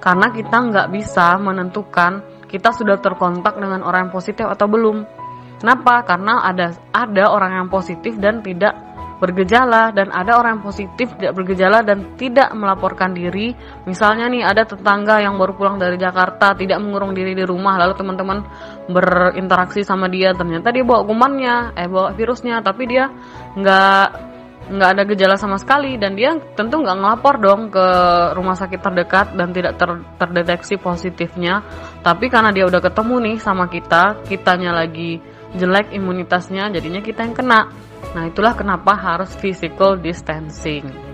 karena kita nggak bisa menentukan kita sudah terkontak dengan orang yang positif atau belum. Kenapa? Karena ada ada orang yang positif dan tidak bergejala dan ada orang yang positif tidak bergejala dan tidak melaporkan diri. Misalnya nih ada tetangga yang baru pulang dari Jakarta tidak mengurung diri di rumah lalu teman-teman berinteraksi sama dia ternyata dia bawa kumannya, eh bawa virusnya tapi dia nggak nggak ada gejala sama sekali dan dia tentu nggak ngelapor dong ke rumah sakit terdekat dan tidak ter, terdeteksi positifnya. Tapi karena dia udah ketemu nih sama kita kitanya lagi jelek imunitasnya jadinya kita yang kena. Nah itulah kenapa harus physical distancing